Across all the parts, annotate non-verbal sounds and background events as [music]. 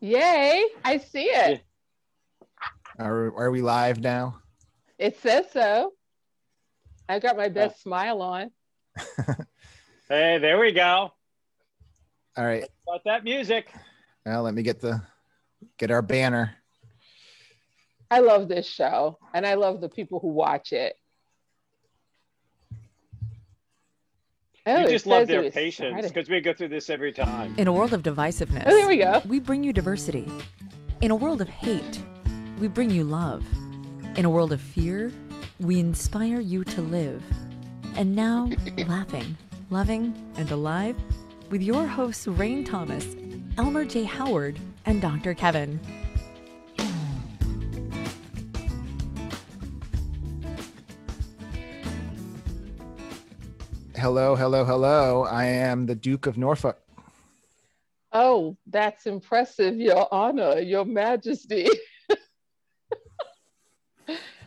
Yay, I see it. Are, are we live now? It says so. I got my best oh. smile on. [laughs] Hey, there we go. All right. About that music. Well, let me get the get our banner. I love this show and I love the people who watch it. Oh, you just love their patience because we go through this every time. In a world of divisiveness, Oh, there we go. we bring you diversity. In a world of hate, we bring you love. In a world of fear, we inspire you to live. And now, [coughs] laughing, loving, and alive with your hosts, Rain Thomas, Elmer J. Howard, and Dr. Kevin. Hello, hello, hello. I am the Duke of Norfolk. Oh, that's impressive, Your Honor, Your Majesty. [laughs]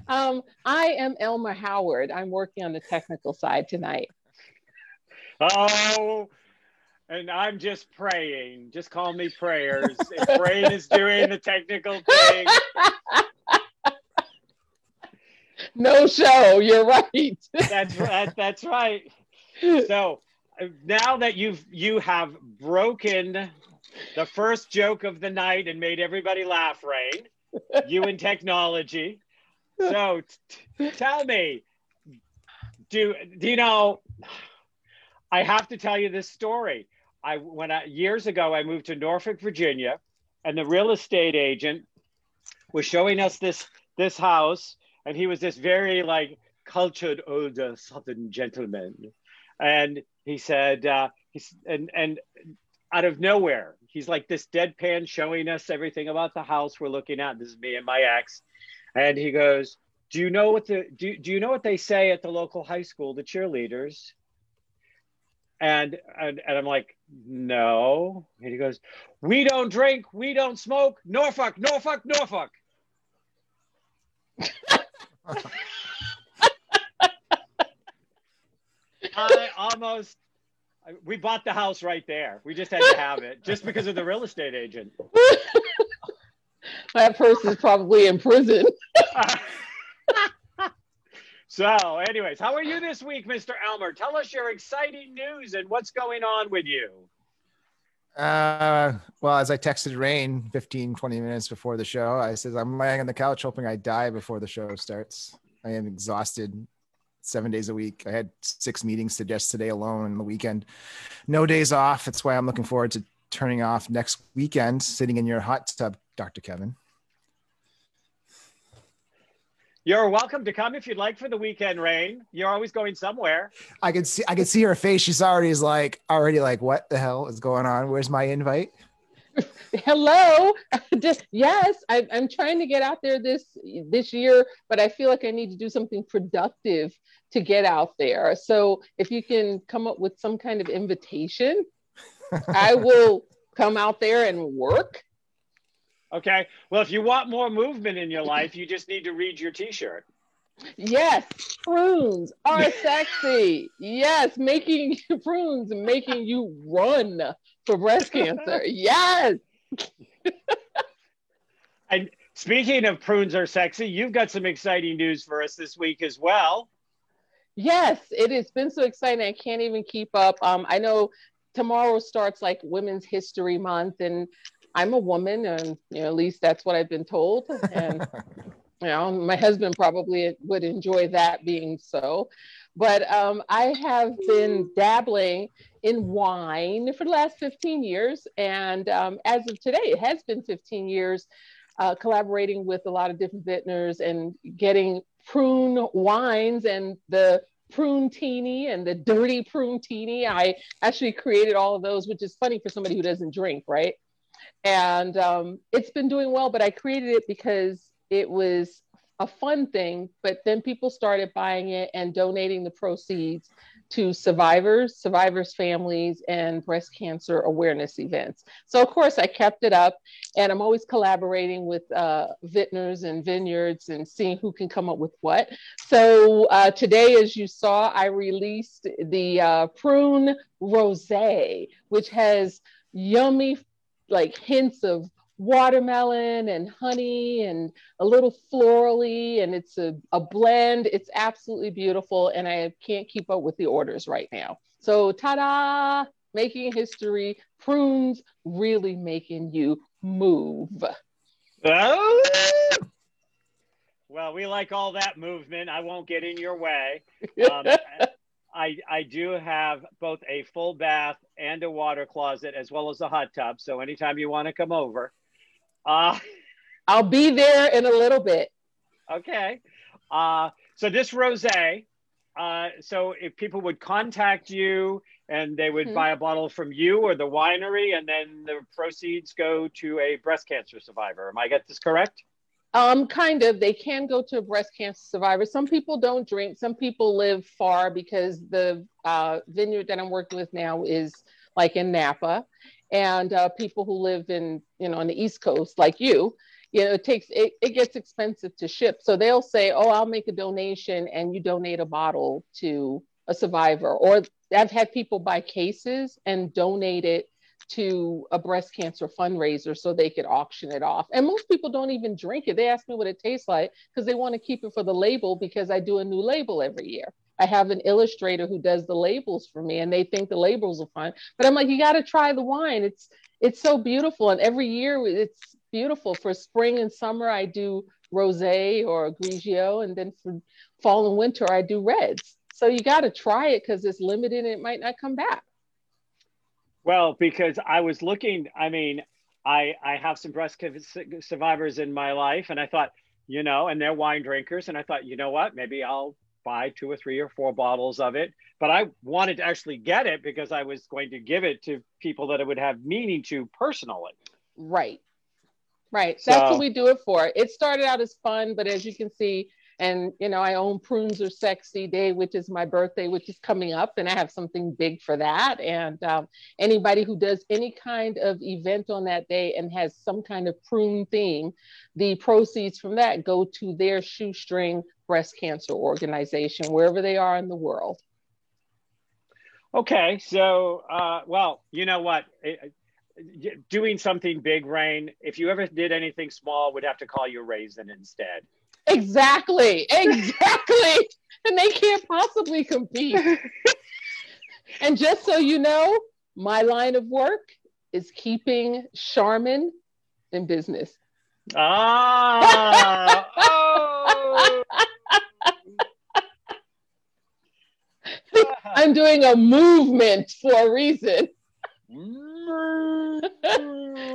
um, I am Elmer Howard. I'm working on the technical side tonight. Oh, and I'm just praying. Just call me prayers. If Brain is doing the technical thing, [laughs] No show, you're right. that's [laughs] that, that's right. [laughs] So now that you've you have broken the first joke of the night and made everybody laugh, Rain, you and technology. So t- tell me, do do you know? I have to tell you this story. I when I years ago I moved to Norfolk, Virginia, and the real estate agent was showing us this this house, and he was this very like cultured older Southern gentleman, and he said, uh, he's and and out of nowhere, he's like this deadpan showing us everything about the house we're looking at. This is me and my ex, and he goes, "Do you know what the do, do you know what they say at the local high school, the cheerleaders?" And, and and I'm like, no. And he goes, we don't drink, we don't smoke, Norfolk, Norfolk, Norfolk. [laughs] I almost we bought the house right there. We just had to have it just because of the real estate agent. [laughs] that person's probably in prison. [laughs] so, anyways, how are you this week, Mr. Elmer? Tell us your exciting news and what's going on with you. Uh, well, as I texted Rain 15, 20 minutes before the show, I says, I'm laying on the couch hoping I die before the show starts. I am exhausted seven days a week. I had six meetings to just today alone in the weekend. No days off. That's why I'm looking forward to turning off next weekend, sitting in your hot tub, Dr. Kevin. You're welcome to come if you'd like for the weekend, Rain. You're always going somewhere. I could see I could see her face. She's already is like already like, what the hell is going on? Where's my invite? [laughs] Hello. [laughs] Just yes, I, I'm trying to get out there this this year, but I feel like I need to do something productive to get out there. So if you can come up with some kind of invitation, I [laughs] will come out there and work. Okay. Well, if you want more movement in your life, you just need to read your T-shirt. Yes, prunes are sexy. Yes, making [laughs] prunes making you run for breast cancer. [laughs] Yes. [laughs] And speaking of prunes are sexy, you've got some exciting news for us this week as well. Yes, it has been so exciting. I can't even keep up. Um, I know tomorrow starts like Women's History Month, and I'm a woman, and you know, at least that's what I've been told. And you know, my husband probably would enjoy that being so. But um, I have been dabbling in wine for the last 15 years, and um, as of today, it has been 15 years. Uh, collaborating with a lot of different vintners and getting prune wines and the prune teeny and the dirty prune teeny. I actually created all of those, which is funny for somebody who doesn't drink, right? And um, it's been doing well, but I created it because it was a fun thing. But then people started buying it and donating the proceeds to survivors, survivors' families, and breast cancer awareness events. So, of course, I kept it up, and I'm always collaborating with uh, vintners and vineyards and seeing who can come up with what. So, uh, today, as you saw, I released the uh, prune rose, which has yummy, like hints of watermelon and honey and a little florally, and it's a, a blend. It's absolutely beautiful, and I can't keep up with the orders right now. So, ta da! Making history, prunes really making you move. Oh! Well, we like all that movement. I won't get in your way. Um, [laughs] I, I do have both a full bath and a water closet as well as a hot tub. So anytime you want to come over, uh, [laughs] I'll be there in a little bit. Okay. Uh, so this rosé. Uh, so if people would contact you and they would Mhm. buy a bottle from you or the winery, and then the proceeds go to a breast cancer survivor. Am I get this correct? Um, kind of. They can go to a breast cancer survivor. Some people don't drink. Some people live far because the uh, vineyard that I'm working with now is like in Napa, and uh, people who live in you know on the East Coast, like you, you know, it takes it, it gets expensive to ship. So they'll say, "Oh, I'll make a donation," and you donate a bottle to a survivor. Or I've had people buy cases and donate it to a breast cancer fundraiser so they could auction it off. And most people don't even drink it. They ask me what it tastes like because they want to keep it for the label because I do a new label every year. I have an illustrator who does the labels for me and they think the labels are fun. But I'm like, you got to try the wine. It's it's so beautiful and every year it's beautiful. For spring and summer I do rosé or grigio and then for fall and winter I do reds. So you got to try it cuz it's limited and it might not come back. Well, because I was looking, I mean, I I have some breast survivors in my life, and I thought, you know, and they're wine drinkers, and I thought, you know what, maybe I'll buy two or three or four bottles of it. But I wanted to actually get it because I was going to give it to people that it would have meaning to personally. Right. Right. That's what we do it for. It started out as fun, but as you can see, and you know, I own Prunes Are Sexy Day, which is my birthday, which is coming up, and I have something big for that. And um, anybody who does any kind of event on that day and has some kind of prune theme, the proceeds from that go to their shoestring breast cancer organization, wherever they are in the world. Okay, so uh, well, you know what? Doing something big, Rain. If you ever did anything small, would have to call you Raisin instead. Exactly, [laughs] exactly. and they can't possibly compete. and just so you know, my line of work is keeping Charmin in business. Ah, oh. [laughs] I'm doing a movement for a reason.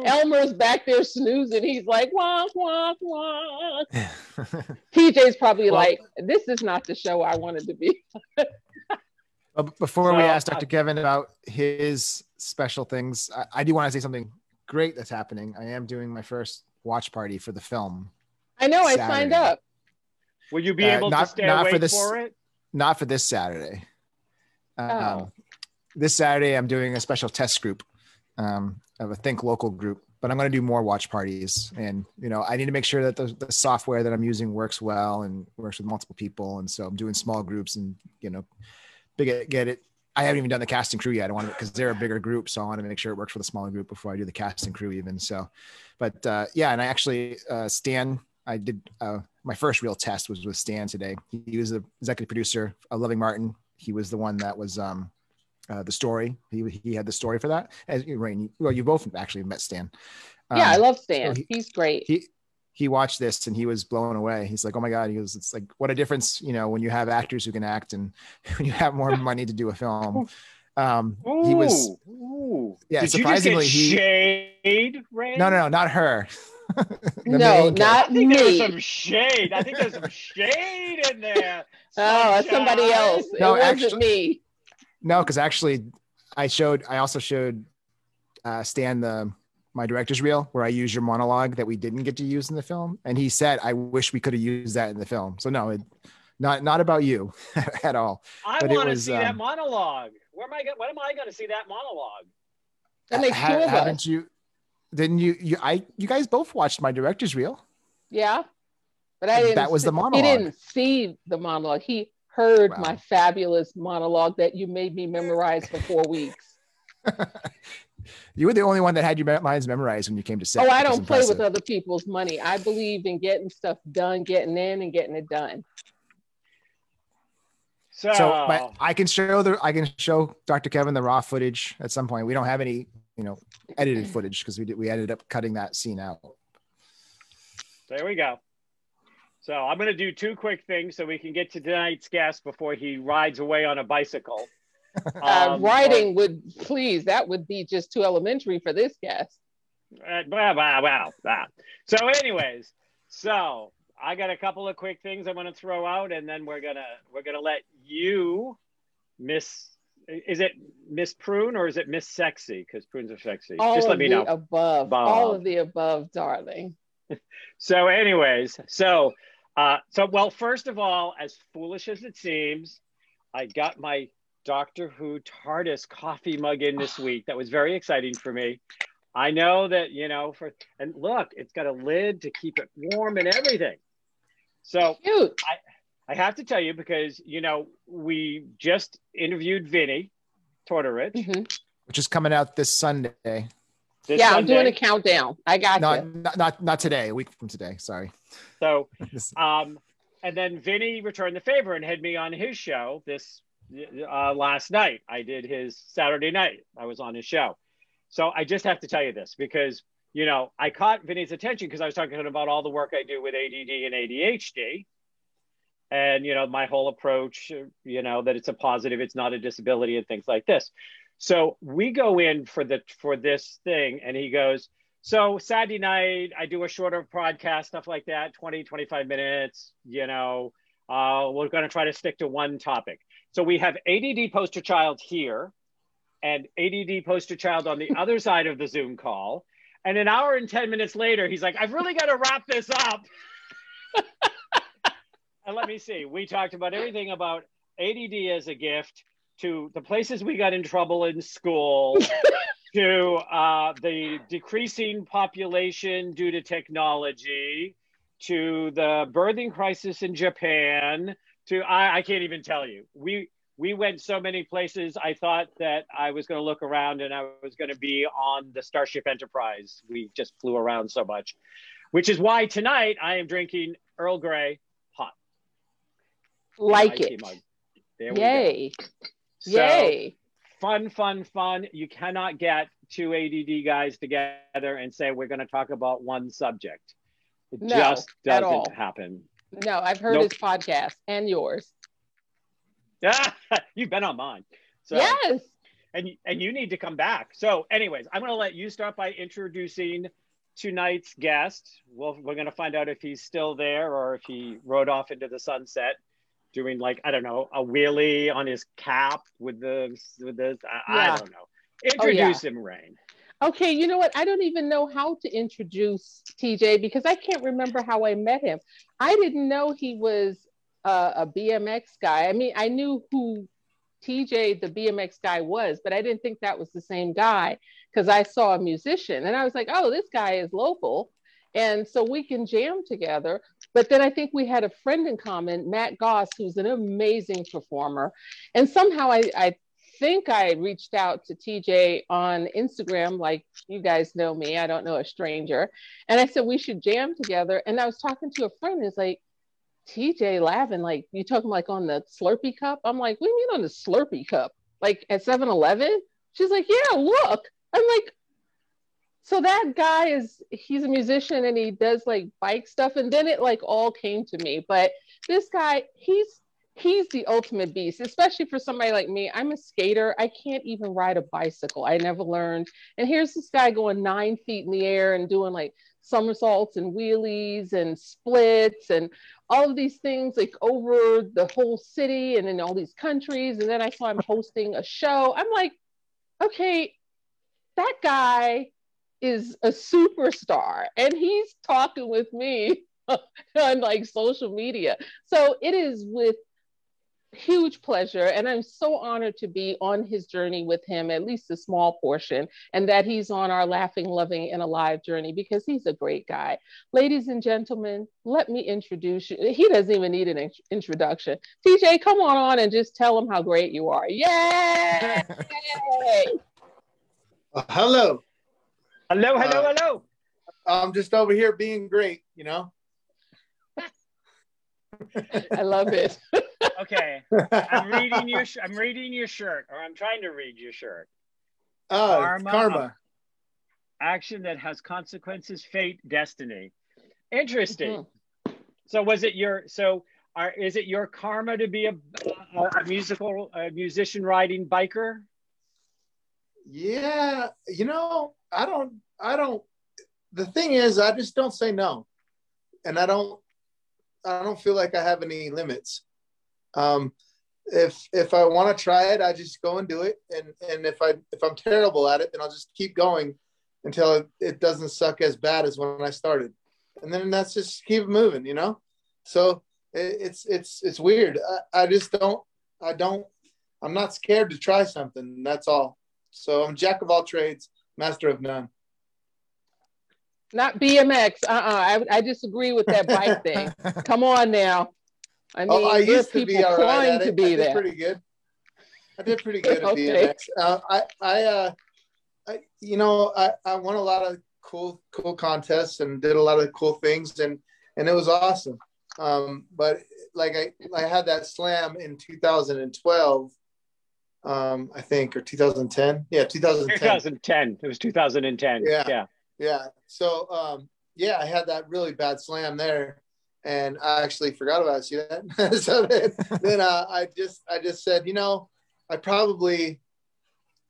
[laughs] Elmer's back there snoozing. He's like, wonk, wonk, wonk. TJ's probably Well- like, this is not the show I wanted to be. [laughs] Uh, b- Before we So, ask uh, Dr. Kevin about his special things, I, I do want to say something great that's happening. I am doing my first watch party for the film, I know, I signed up. Will you be Uh, able not- to stay not for this- for it? not for this Saturday. Um, Oh. This Saturday, I'm doing a special test group um, of a Think Local group, but I'm going to do more watch parties. And, you know, I need to make sure that the, the software that I'm using works well and works with multiple people. And so I'm doing small groups and, you know, big, get it. I haven't even done the casting crew yet. I want to, because they're a bigger group. So I want to make sure it works for the smaller group before I do the casting crew even. So, but uh, yeah, and I actually, uh, Stan, I did uh, my first real test was with Stan today. He was the executive producer of Loving Martin. He was the one that was um, uh, the story. He, he had the story for that. As Rain, you, well, you both actually met Stan. yeah, I Um, love Stan. he- He's great. he he watched this and he was blown away. He's like, "Oh my god!" He goes, "It's like what a difference, you know, when you have actors who can act and [laughs] when you have more [laughs] money to do a film." Um, he was Ooh, ooh. yeah, Did surprisingly, you he- just get shade, Rain? no, no, no, not her. [laughs] No, main character. not I think there some shade. I think there's some shade in there. Oh, it's somebody else. No, it wasn't actually- me. No, because actually, I showed. I also showed uh, Stan the my director's reel where I use your monologue that we didn't get to use in the film, and he said, "I wish we could have used that in the film." So no, it, not not about you [laughs] at all. I want to was, see that um, monologue. Where am I? Go- when am I going to see that monologue? That makes Ha- two of haven't us. you? Didn't you? You I you guys both watched my director's reel. Yeah. But I didn't That was the monologue. He didn't see the monologue. He heard Wow. my fabulous monologue that you made me memorize for four weeks. [laughs] you were the only one that had your lines memorized when you came to set. Oh, I don't play with other people's money. I believe in getting stuff done, getting in, and getting it done. So, so I can show the I can show Dr. Kevin the raw footage at some point. We don't have any, you know, edited footage because we did we ended up cutting that scene out. There we go. So I'm going to do two quick things so we can get to tonight's guest before he rides away on a bicycle. [laughs] Uh, um, riding but, would please that would be just too elementary for this guest. Uh, wow, wow, wow, wow. So, anyways, so I got a couple of quick things I want to throw out, and then we're gonna we're gonna let you, Miss. Is it Miss Prune or is it Miss Sexy? Because prunes are sexy. All Just let me know. Above, above, all of the above, darling. [laughs] so, anyways, so uh, so well, first of all, as foolish as it seems, I got my Doctor Who TARDIS coffee mug in this week. That was very exciting for me. I know that you know for and look, it's got a lid to keep it warm and everything. So Cute. I, I have to tell you because you know we just interviewed Vinny Tortorich, mm-hmm. which is coming out this Sunday. This yeah, Sunday. I'm doing a countdown. I got not, you. Not, not not today. A week from today. Sorry. So, [laughs] um, and then Vinny returned the favor and had me on his show this uh, last night. I did his Saturday night. I was on his show. So I just have to tell you this because you know, I caught Vinny's attention because I was talking about all the work I do with ADD and ADHD. And, you know, my whole approach, you know, that it's a positive, it's not a disability and things like this. So we go in for the for this thing and he goes, so Saturday night, I do a shorter podcast, stuff like that, 20, 25 minutes, you know, uh, we're going to try to stick to one topic. So we have ADD poster child here and ADD poster child on the [laughs] other side of the Zoom call. And an hour and 10 minutes later, he's like, I've really got to wrap this up. [laughs] and let me see. We talked about everything about ADD as a gift to the places we got in trouble in school, [laughs] to uh, the decreasing population due to technology, to the birthing crisis in Japan, to I, I can't even tell you. We we went so many places. I thought that I was going to look around and I was going to be on the Starship Enterprise. We just flew around so much, which is why tonight I am drinking Earl Grey hot. Like it. There Yay. So, Fun, fun, fun. You cannot get two ADD guys together and say, we're going to talk about one subject. It no, just doesn't happen. No, I've heard nope. his podcast and yours. Yeah, [laughs] you've been on mine. So, yes. And and you need to come back. So, anyways, I'm going to let you start by introducing tonight's guest. Well, we're going to find out if he's still there or if he rode off into the sunset, doing like I don't know a wheelie on his cap with the with this. I, yeah. I don't know. Introduce oh, yeah. him, Rain. Okay, you know what? I don't even know how to introduce TJ because I can't remember how I met him. I didn't know he was a, a BMX guy. I mean, I knew who TJ, the BMX guy, was, but I didn't think that was the same guy because I saw a musician and I was like, oh, this guy is local. And so we can jam together. But then I think we had a friend in common, Matt Goss, who's an amazing performer. And somehow I, I think I reached out to TJ on Instagram, like you guys know me, I don't know a stranger. And I said, we should jam together. And I was talking to a friend, and it's like, TJ laughing, like, you talking like on the Slurpee cup? I'm like, what do you mean on the Slurpee cup? Like at 7 Eleven? She's like, yeah, look. I'm like, so that guy is, he's a musician and he does like bike stuff. And then it like all came to me. But this guy, he's, he's the ultimate beast, especially for somebody like me. I'm a skater. I can't even ride a bicycle. I never learned. And here's this guy going nine feet in the air and doing like somersaults and wheelies and splits and all of these things like over the whole city and in all these countries. And then I saw him hosting a show. I'm like, okay, that guy is a superstar and he's talking with me [laughs] on like social media. So it is with huge pleasure and i'm so honored to be on his journey with him at least a small portion and that he's on our laughing loving and alive journey because he's a great guy. Ladies and gentlemen let me introduce you. He doesn't even need an in- introduction. Tj come on on and just tell him how great you are. [laughs] Yay! Hello. Hello, hello, Uh, hello. I'm just over here being great, you know. I love it. [laughs] Okay, I'm [laughs] reading your. Sh- I'm reading your shirt, or I'm trying to read your shirt. Oh, Karma. karma. Action that has consequences, fate, destiny. Interesting. Mhm. So was it your? So are is it your karma to be a, a, a musical a musician riding biker? Yeah, you know, I don't, I don't. The thing is, I just don't say no, and I don't, I don't feel like I have any limits. Um, if if I want to try it, I just go and do it, and and if I if I'm terrible at it, then I'll just keep going until it, it doesn't suck as bad as when I started, and then that's just keep moving, you know. So it, it's it's it's weird. I, I just don't, I don't, I'm not scared to try something. That's all. So I'm jack of all trades, master of none. Not BMX. Uh-uh. I, I disagree with that bike [laughs] thing. Come on now. I mean, oh, I used to people be all right to be I did there. pretty good. I did pretty good at [laughs] BMX. Uh, I, I, uh, I, you know, I, I won a lot of cool, cool contests and did a lot of cool things, and and it was awesome. Um, but like I, I had that slam in 2012, um, I think, or 2010. Yeah, 2010. 2010. It was 2010. Yeah. yeah. Yeah. So um, yeah, I had that really bad slam there, and I actually forgot about it. See that? [laughs] so then, then uh, I just I just said, you know, I probably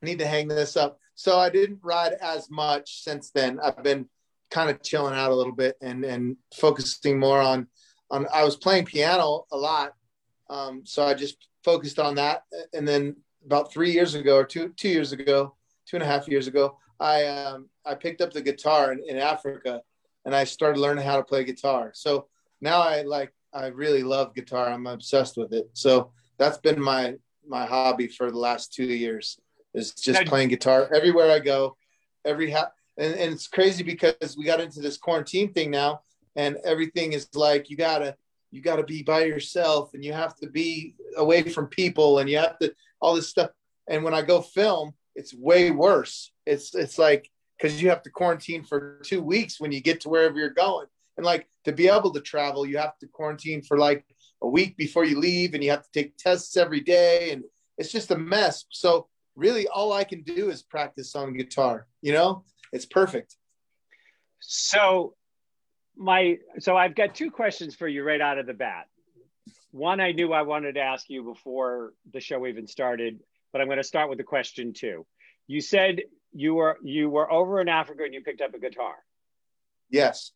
need to hang this up. So I didn't ride as much since then. I've been kind of chilling out a little bit and and focusing more on on. I was playing piano a lot, um, so I just focused on that. And then about three years ago, or two two years ago, two and a half years ago, I um, I picked up the guitar in, in Africa, and I started learning how to play guitar. So now I like I really love guitar. I'm obsessed with it. So that's been my my hobby for the last two years is just playing guitar everywhere I go. Every ha- and, and it's crazy because we got into this quarantine thing now, and everything is like you gotta you gotta be by yourself, and you have to be away from people, and you have to all this stuff. And when I go film, it's way worse. It's it's like because you have to quarantine for two weeks when you get to wherever you're going. And like to be able to travel, you have to quarantine for like a week before you leave, and you have to take tests every day, and it's just a mess. So really, all I can do is practice on guitar. You know, it's perfect. So my so I've got two questions for you right out of the bat. One I knew I wanted to ask you before the show even started, but I'm going to start with the question two. You said you were you were over in Africa and you picked up a guitar. Yes.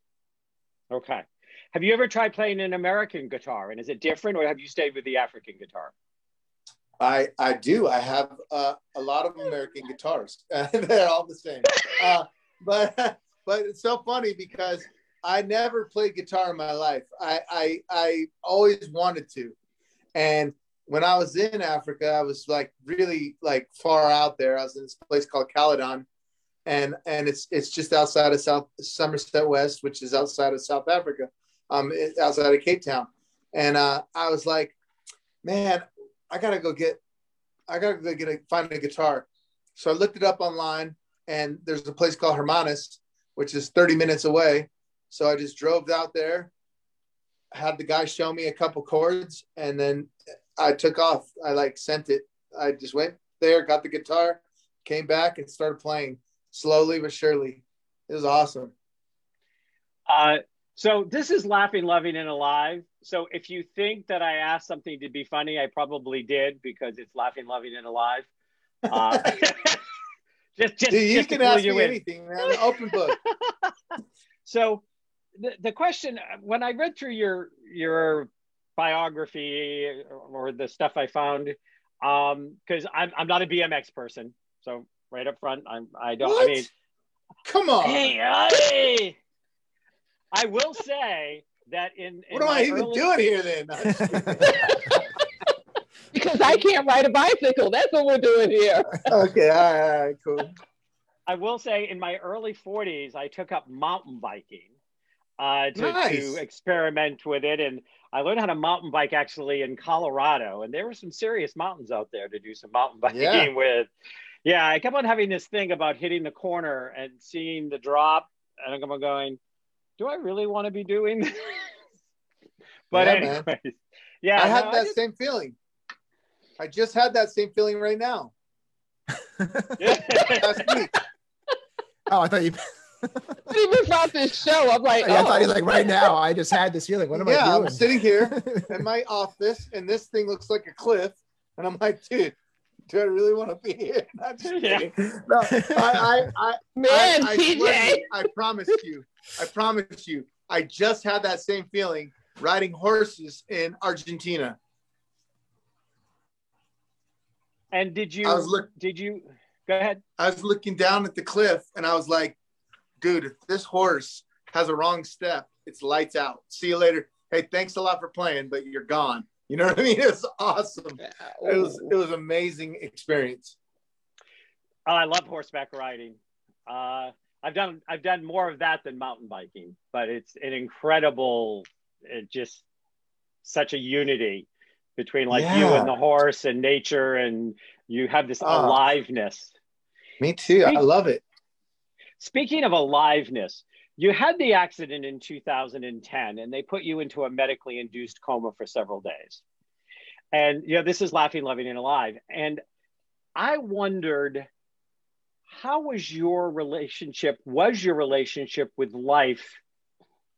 Okay. Have you ever tried playing an American guitar and is it different or have you stayed with the African guitar? I I do. I have uh, a lot of American guitars. [laughs] They're all the same. Uh, but [laughs] but it's so funny because I never played guitar in my life. I I I always wanted to, and when I was in Africa, I was like really like far out there. I was in this place called Caledon, and and it's it's just outside of South Somerset West, which is outside of South Africa, um, outside of Cape Town, and uh, I was like, man, I gotta go get, I gotta go get a find a guitar. So I looked it up online, and there's a place called Hermanus, which is 30 minutes away. So I just drove out there, had the guy show me a couple chords, and then I took off. I like sent it. I just went there, got the guitar, came back, and started playing slowly but surely. It was awesome. Uh, so this is laughing, loving, and alive. So if you think that I asked something to be funny, I probably did because it's laughing, loving, and alive. Uh, [laughs] just, just, Dude, you just can ask you me in. anything, man. Open book. [laughs] So the, the question when I read through your your biography or the stuff I found, um, because I'm I'm not a BMX person, so right up front, I'm I don't. What? I mean, Come on. hey, hey, I will say that in, in what am I even early- doing here then? No, I'm just kidding. [laughs] because I can't ride a bicycle. That's what we're doing here. okay, all right, all right, cool. I will say in my early 40s, I took up mountain biking uh, to, Nice. to experiment with it. And I learned how to mountain bike actually in Colorado. And there were some serious mountains out there to do some mountain [laughs] biking Yeah. with. Yeah, I kept on having this thing about hitting the corner and seeing the drop, and I'm going, do I really want to be doing [laughs] this? but Yeah, anyways, man. yeah, I had no, that just- same feeling. I just had that same feeling right now. [laughs] Last week. Oh, I thought you. Even throughout this show, I'm like, I thought oh, he's like right now. I just had this feeling. What am yeah, I doing? I'm sitting here in [laughs] my office, and this thing looks like a cliff, and I'm like, dude, do I really want to be here? [laughs] I'm just Yeah. No, I, I, I, man, I, I, TJ. swear you, [laughs] I promise you, I promise you, I just had that same feeling riding horses in Argentina. and did you? I was look, did you? Go ahead. I was looking down at the cliff, and I was like, dude, if this horse has a wrong step, it's lights out. See you later. Hey, thanks a lot for playing, but you're gone. You know what I mean? [laughs] It's awesome. It was it was amazing experience. Oh, I love horseback riding. Uh, I've done I've done more of that than mountain biking, but it's an incredible, it just such a unity between like you and the horse and nature, and you have this Ah. aliveness. Me too. I love it. Speaking of aliveness, you had the accident in 2010 and they put you into a medically induced coma for several days. And know, this is laughing, loving, and alive. And I wondered how was your relationship, was your relationship with life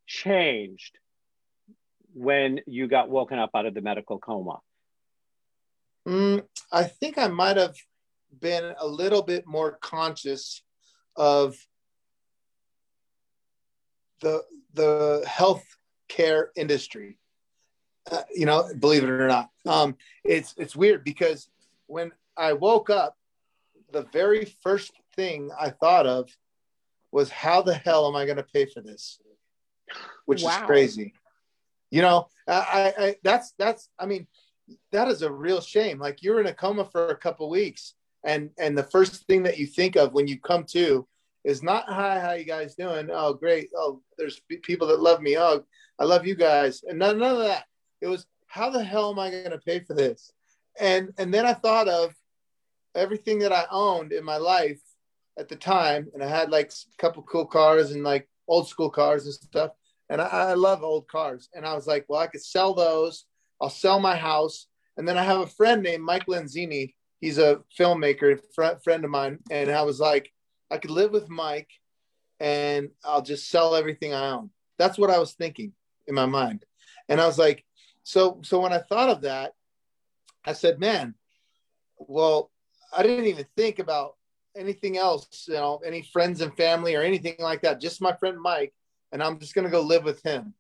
changed when you got woken up out of the medical coma? Mm, I think I might have been a little bit more conscious of the the health care industry. Uh, you know, believe it or not, um, it's it's weird because when I woke up, the very first thing I thought of was how the hell am I going to pay for this? Which Wow. is crazy. You know, I, I, I that's that's I mean, that is a real shame. Like you're in a coma for a couple weeks, and and the first thing that you think of when you come to is not hi, how you guys doing? Oh, great. Oh, there's people that love me. Oh, I love you guys, and none, none of that. It was how the hell am I going to pay for this? And and then I thought of everything that I owned in my life at the time, and I had like a couple cool cars and like old school cars and stuff. And I, I love old cars. And I was like, well, I could sell those. I'll sell my house. And then I have a friend named Mike Lenzini. He's a filmmaker, fr- friend of mine. And I was like, I could live with Mike and I'll just sell everything I own. That's what I was thinking in my mind. And I was like, so so when I thought of that, I said, man, well, I didn't even think about anything else, you know, any friends and family or anything like that. Just my friend Mike, and I'm just gonna go live with him.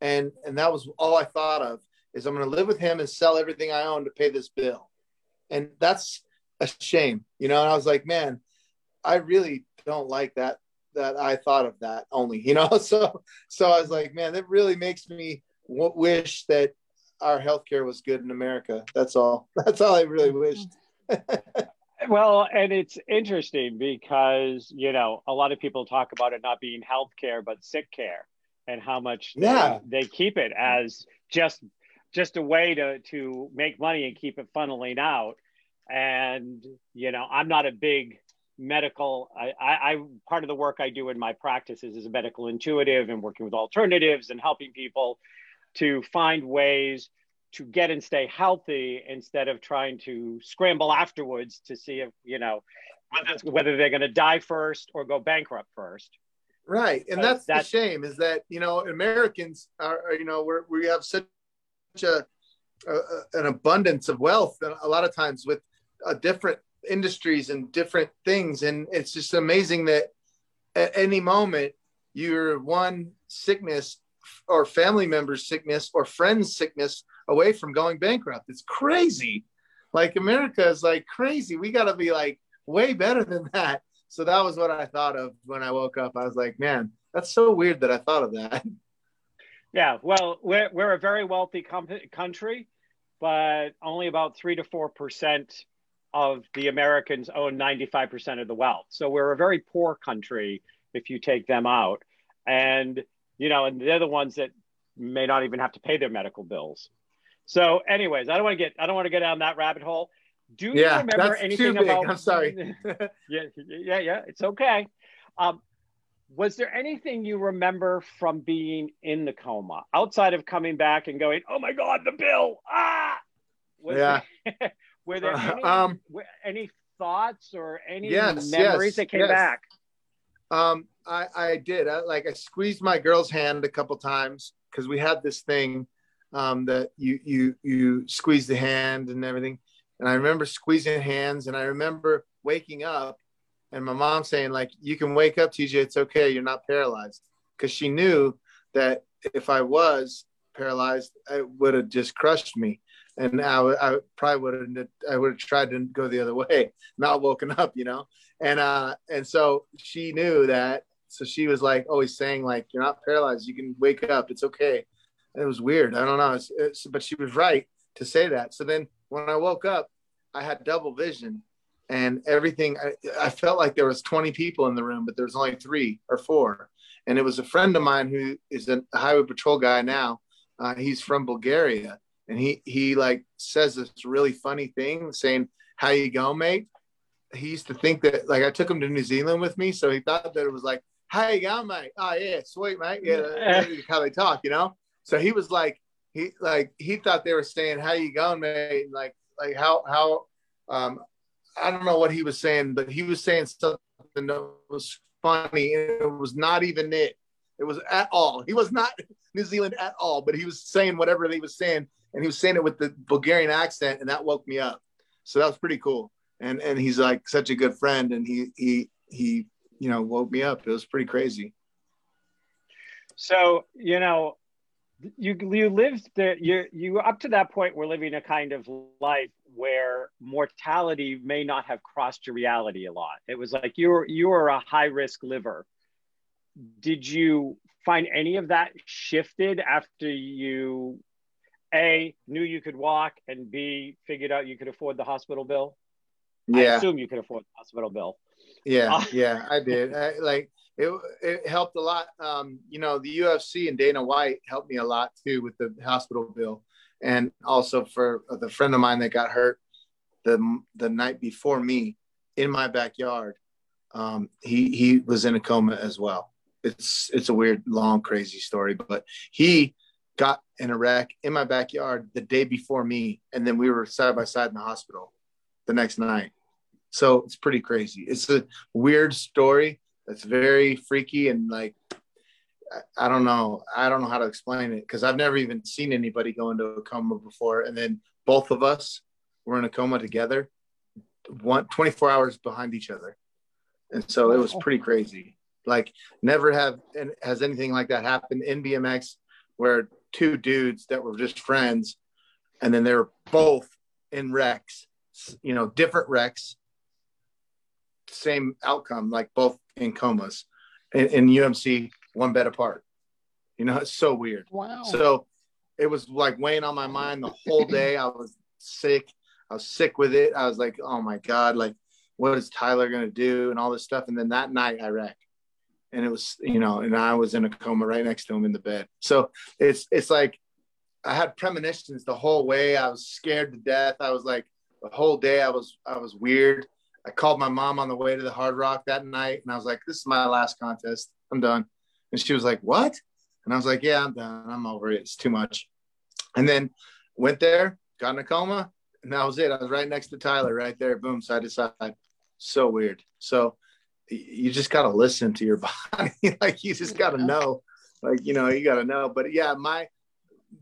And and that was all I thought of is I'm gonna live with him and sell everything I own to pay this bill. And that's a shame, you know. And I was like, man, I really don't like that that I thought of that only, you know. [laughs] So so I was like, man, that really makes me w- wish that our healthcare was good in America. That's all. [laughs] That's all I really mm-hmm. wished. [laughs] Well, and it's interesting because, you know, a lot of people talk about it not being health care, but sick care and how much they- Yeah. they, keep it as just just a way to to make money and keep it funneling out. And, you know, I'm not a big medical I, I, I part of the work I do in my practices is a medical intuitive and working with alternatives and helping people to find ways to get and stay healthy instead of trying to scramble afterwards to see if you know whether, they're going to die first or go bankrupt first. Right, and Uh, that's the shame is that you know Americans are, are, you know we're, we have such a, a an abundance of wealth and a lot of times with a different industries and different things, and it's just amazing that at any moment you're one sickness or family member's sickness or friend's sickness away from going bankrupt. It's crazy. Like America is like crazy. We got to be like way better than that. So that was what I thought of when I woke up. I was like, man, that's so weird that I thought of that. [laughs] yeah well we're, we're a very wealthy com- country but only about 3 to 4 percent of the americans own 95 percent of the wealth so we're a very poor country if you take them out and you know and they're the ones that may not even have to pay their medical bills so anyways i don't want to get i don't want to get down that rabbit hole Do you Yeah, remember that's anything too big. about? I'm sorry. [laughs] yeah, yeah, yeah. It's okay. Um, was there anything you remember from being in the coma outside of coming back and going, "Oh my God, the bill!" Ah, was Yeah. There, were there any, Um, any thoughts or any Yes, memories yes, that came yes. back? Um, I, I did. I, like I squeezed my girl's hand a couple times because we had this thing um, that you you you squeeze the hand and everything. And I remember squeezing hands, and I remember waking up, and my mom saying like, "You can wake up, TJ. It's okay. You're not paralyzed," because she knew that if I was paralyzed, it would have just crushed me, and I, I probably would have I would have tried to go the other [laughs] way, not woken up, you know? And uh and so she knew that so she was like always saying like you're not paralyzed you can wake up it's okay. And it was weird i don't know it's, it's, but she was right to say that. So then when i woke up i had double vision and everything I, I felt like there was 20 people in the room but there was only three or four. And it was a friend of mine who is a highway patrol guy now uh, he's from bulgaria and he he like says this really funny thing saying how you go mate he used to think that like I took him to New Zealand with me, so he thought that it was like, "How you going, mate? Oh yeah, sweet, mate. Yeah, [laughs] how they talk, you know." So he was like, he like he thought they were saying, "How you going, mate?" And like like how how um I don't know what he was saying, but he was saying something that was funny, and it was not even it. It was at all. He was not [laughs] New Zealand at all, but he was saying whatever he was saying, and he was saying it with the Bulgarian accent, and that woke me up. So that was pretty cool and and he's like such a good friend and he he he you know woke me up it was pretty crazy So you know, you you lived there. You you up to that point were living a kind of life where mortality may not have crossed your reality a lot. It was like you were you were a high risk liver. Did you find any of that shifted after you a knew you could walk and b figured out you could afford the hospital bill? Yeah. I assume you could afford the hospital bill. yeah Oh. yeah i did I, like it it helped a lot um you know the ufc and dana white helped me a lot too with the hospital bill and also for the friend of mine that got hurt the the night before me in my backyard um he he was in a coma as well it's it's a weird long crazy story but he got in a wreck in my backyard the day before me and then we were side by side in the hospital the next night. So it's pretty crazy. It's a weird story that's very freaky and like I- don't know. I don't know how to explain it because i've never even seen anybody go into a coma before and then both of us were in a coma together one 24 hours behind each other. And so it was pretty crazy. Like never have and has anything like that happened in bmx where two dudes that were just friends and then they were both in wrecks you know different wrecks same outcome like both in comas in, in umc one bed apart you know it's so weird Wow. so it was like weighing on my mind the whole [laughs] day. I was sick. I was sick with it. I was like, oh my God, like, what is Tyler going to do? And all this stuff. And then that night I wrecked. And it was, you know, and I was in a coma right next to him in the bed. So it's, it's like I had premonitions the whole way. I was scared to death. I was like, the whole day I was, I was weird. I called my mom on the way to the Hard Rock that night. And I was like, this is my last contest. I'm done. And she was like, what? And I was like, yeah, I'm done. I'm over it. It's too much. And then went there, got in a coma, and that was it. I was right next to Tyler, right there, boom, side to side. So weird. So you just got to listen to your [laughs] body. like you just got to know. Like, you know, you got to know. But yeah, my,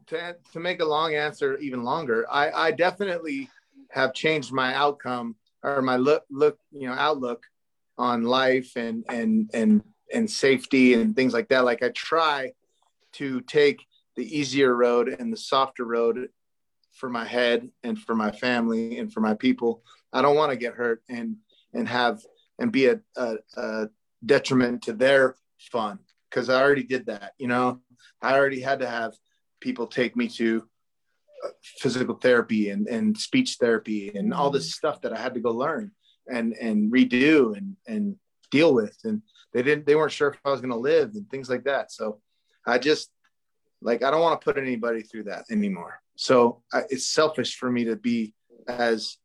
to, to make a long answer even longer, I, I definitely have changed my outcome or my look, look, you know, outlook on life and, and, and, and safety and things like that. Like I try to take the easier road and the softer road for my head and for my family and for my people. I don't want to get hurt and and have and be a, a, a detriment to their fun because I already did that. You know, I already had to have people take me to uh, physical therapy and, and speech therapy and all this stuff that I had to go learn and and redo and and deal with and they didn't they weren't sure if I was going to live and things like that. So I just like I don't want to put anybody through that anymore. So I, it's selfish for me to be as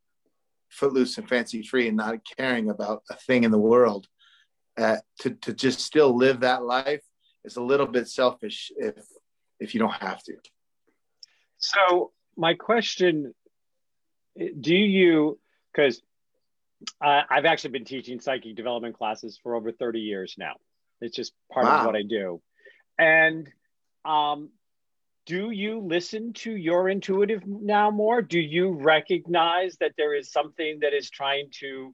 footloose and fancy free and not caring about a thing in the world uh, to, to just still live that life is a little bit selfish if if you don't have to. So my question do you because uh, i've actually been teaching psychic development classes for over 30 years now. It's just part wow. of what i do. And um, do you listen to your intuitive now more? Do you recognize that there is something that is trying to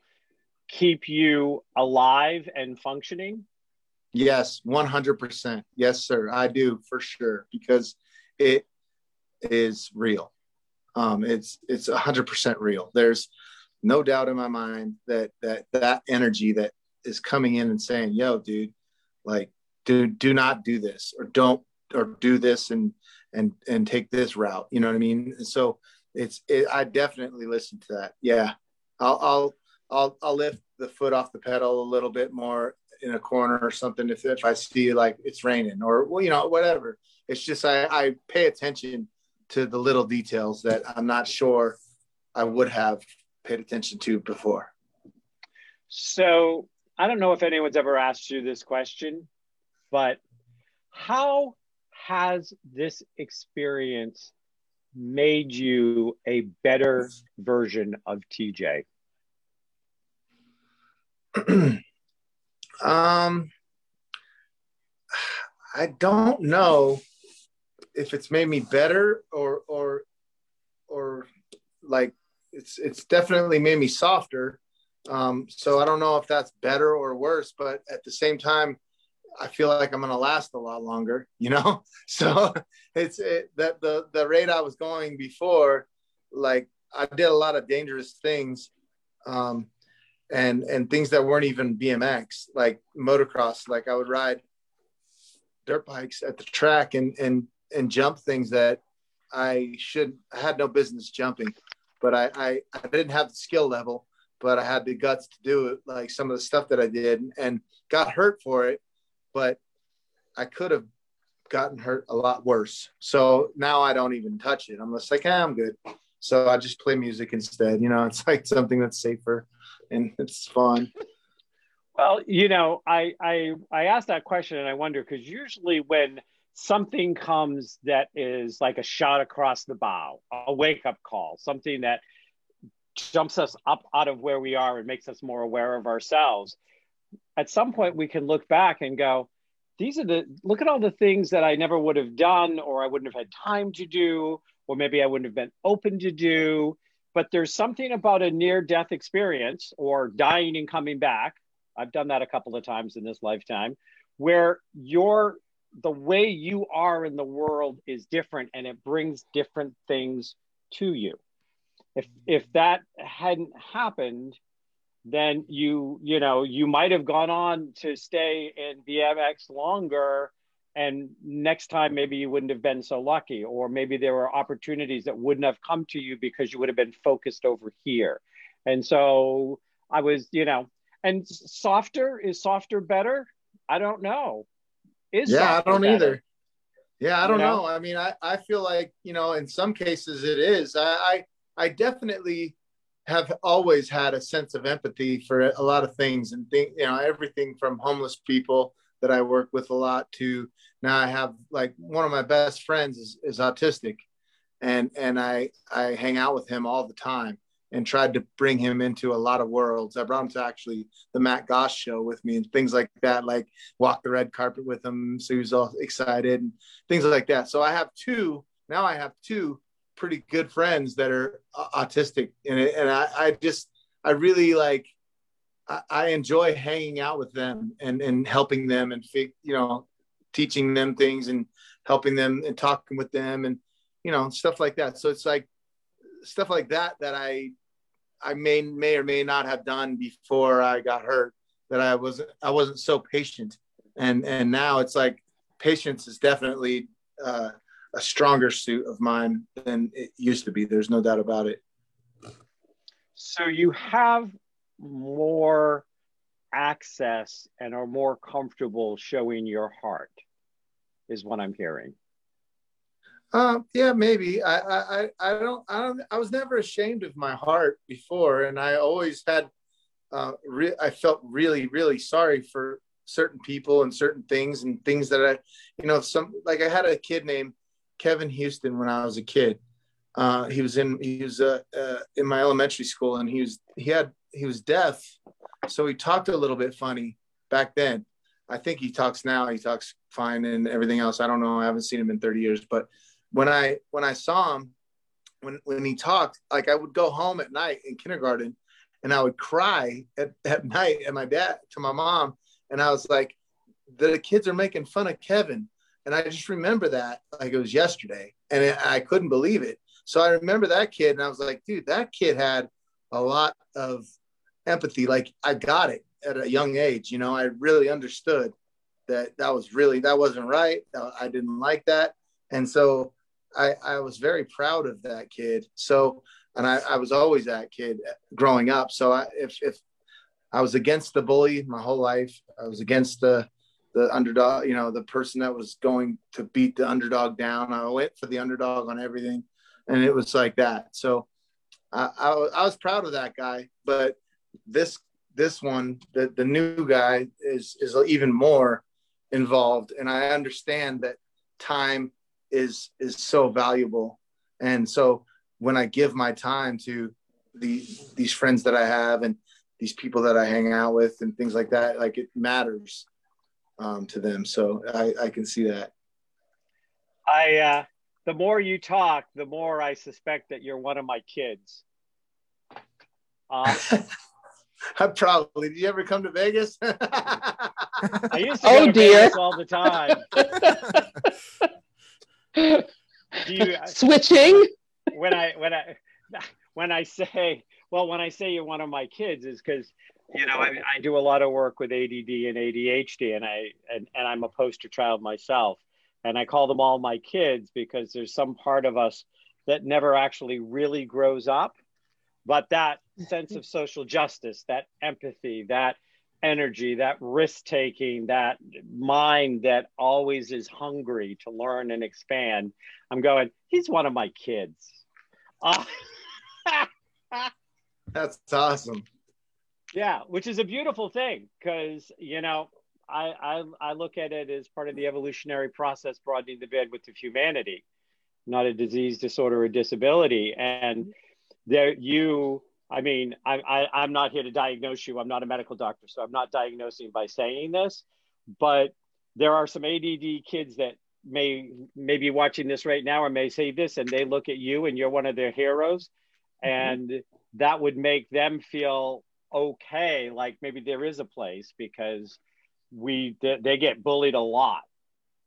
keep you alive and functioning? Yes, 100%. Yes, sir. I do for sure because it is real. Um, it's it's 100% real. There's no doubt in my mind that that that energy that is coming in and saying, "Yo, dude, like do do not do this or don't or do this and and and take this route you know what i mean? So it's it, i definitely listen to that. Yeah. I'll, I'll i'll i'll lift the foot off the pedal a little bit more in a corner or something if, if i see like it's raining or well, you know whatever. It's just i i pay attention to the little details that i'm not sure i would have paid attention to before. So i don't know if anyone's ever asked you this question but how has this experience made you a better version of TJ? [clears throat] um, I don't know if it's made me better or or or like it's it's definitely made me softer. Um, so I don't know if that's better or worse, but at the same time, I feel like I'm going to last a lot longer, you know? [laughs] So it's it, that the, the rate I was going before, like I did a lot of dangerous things, um, and, and things that weren't even BMX, like motocross, like I would ride dirt bikes at the track and, and, and jump things that I should, I had no business jumping, but I, I, I didn't have the skill level, but I had the guts to do it. Like some of the stuff that I did and got hurt for it but I could have gotten hurt a lot worse. So now I don't even touch it. I'm just like, hey, I'm good. So I just play music instead. You know, it's like [laughs] something that's safer and it's fun. Well, you know, I I I asked that question and I wonder because usually when something comes that is like a shot across the bow, a wake up call, something that jumps us up out of where we are and makes us more aware of ourselves, at some point we can look back and go, these are the look at all the things that I never would have done, or I wouldn't have had time to do, or maybe I wouldn't have been open to do. But there's something about a near death experience or dying and coming back. I've done that a couple of times in this lifetime where your the way you are in the world is different and it brings different things to you. If if that hadn't happened, then you you know you might have gone on to stay in BMX longer and next time maybe you wouldn't have been so lucky or maybe there were opportunities that wouldn't have come to you because you would have been focused over here and so i was you know and softer is softer better i don't know is yeah i don't better? either yeah i don't you know? know? i mean I, I feel like you know in some cases it is i i, I definitely have always had a sense of empathy for a lot of things and think you know everything from homeless people that I work with a lot to now I have like one of my best friends is, is autistic and and I I hang out with him all the time and tried to bring him into a lot of worlds. I brought him to actually the Matt Goss show with me and things like that, like walk the red carpet with him. So he was all excited and things like that. So I have two, now I have two pretty good friends that are autistic. And, and I, I just i really like I, I, enjoy hanging out with them and and helping them and you know teaching them things and helping them and talking with them and you know stuff like that. So it's like stuff like that that i i may may or may not have done before i got hurt that i wasn't i wasn't so patient. And and now it's like patience is definitely uh a stronger suit of mine than it used to be. There's no doubt about it. So you have more access and are more comfortable showing your heart, is what I'm hearing. Um, yeah, maybe. I, I, I don't, I don't, I was never ashamed of my heart before, and I always had, uh, re- I felt really, really sorry for certain people and certain things and things that I, you know, some like I had a kid named Kevin Houston when I was a kid. Uh, he was in, he was uh, uh, in my elementary school, and he was, he had, he was deaf, so he talked a little bit funny back then. I think he talks now. He talks fine and everything else. I don't know. I haven't seen him in 30 years, but when I when I saw him, when when he talked, like I would go home at night in kindergarten, and I would cry at, at night at my dad to my mom, and I was like, the kids are making fun of Kevin, and I just remember that like it was yesterday, and I couldn't believe it. So I remember that kid, and I was like, dude, that kid had a lot of empathy. Like I got it at a young age, you know. I really understood that that was really that wasn't right. Uh, I didn't like that, and so I, I was very proud of that kid. So, and I, I was always that kid growing up. So I, if, if I was against the bully my whole life, I was against the, the underdog, you know, the person that was going to beat the underdog down. I went for the underdog on everything. And it was like that. So I, I, I was proud of that guy, but this, this one, the, the new guy is, is even more involved. And I understand that time is is so valuable and so when i give my time to the these friends that i have and these people that i hang out with and things like that like it matters um, to them so i i can see that i uh the more you talk the more i suspect that you're one of my kids uh, [laughs] I probably. Did you ever come to Vegas? [laughs] I used to oh, dear. Vegas all the time. [laughs] you, switching when i when i when i say well when i say you're one of my kids is because you know I, I, do a lot of work with add and adhd and i and, and i'm a poster child myself and i call them all my kids because there's some part of us that never actually really grows up but that sense of social justice that empathy that energy, that risk taking, that mind that always is hungry to learn and expand. I'm going, he's one of my kids. Uh, [laughs] That's awesome. Yeah, which is a beautiful thing because, you know, I, I, I look at it as part of the evolutionary process broadening the bandwidth of humanity, not a disease, disorder, or disability. And there you I mean, I, I, I'm not here to diagnose you. I'm not a medical doctor, so I'm not diagnosing by saying this. But there are some ADD kids that may may be watching this right now or may say this, and they look at you and you're one of their heroes, mm-hmm. and that would make them feel okay. Like maybe there is a place because we they, they get bullied a lot